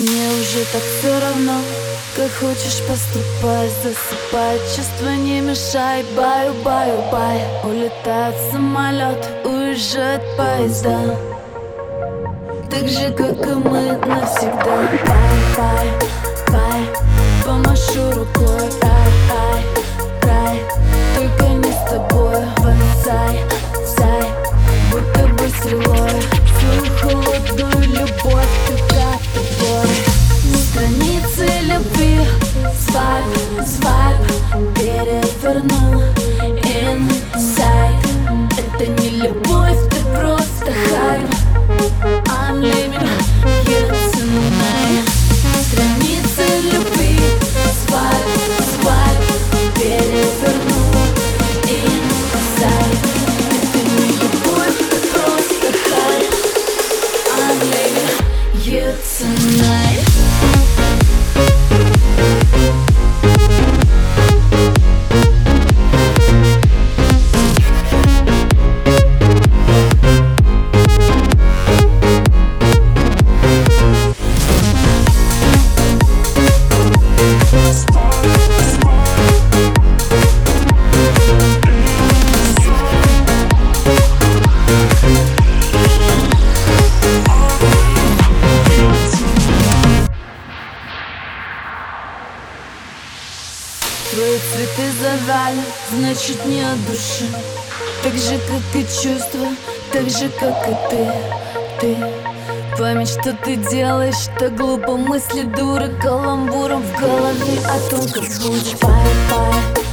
Мне уже так все равно Как хочешь поступай Засыпай, чувства не мешай Баю, баю, бай. Улетает самолет Уезжает поезда. Так же, как и мы навсегда. Bye, bye, bye Помашу рукой. Рай, рай, рай Только не с тобой. Вонзай, зай Будто бы стрелой любовь, ты просто хайп. I'm living here tonight Страницы любви. Свайп, свайп Переверну Inside Это не любовь, ты просто хайп. I'm living here Твои цветы завали, значит не от души. Так же, как и чувства, так же, как и ты Ты. Память, что ты делаешь, так глупо. Мысли дуры каламбуром в голове. О том, как будет Пай, пай,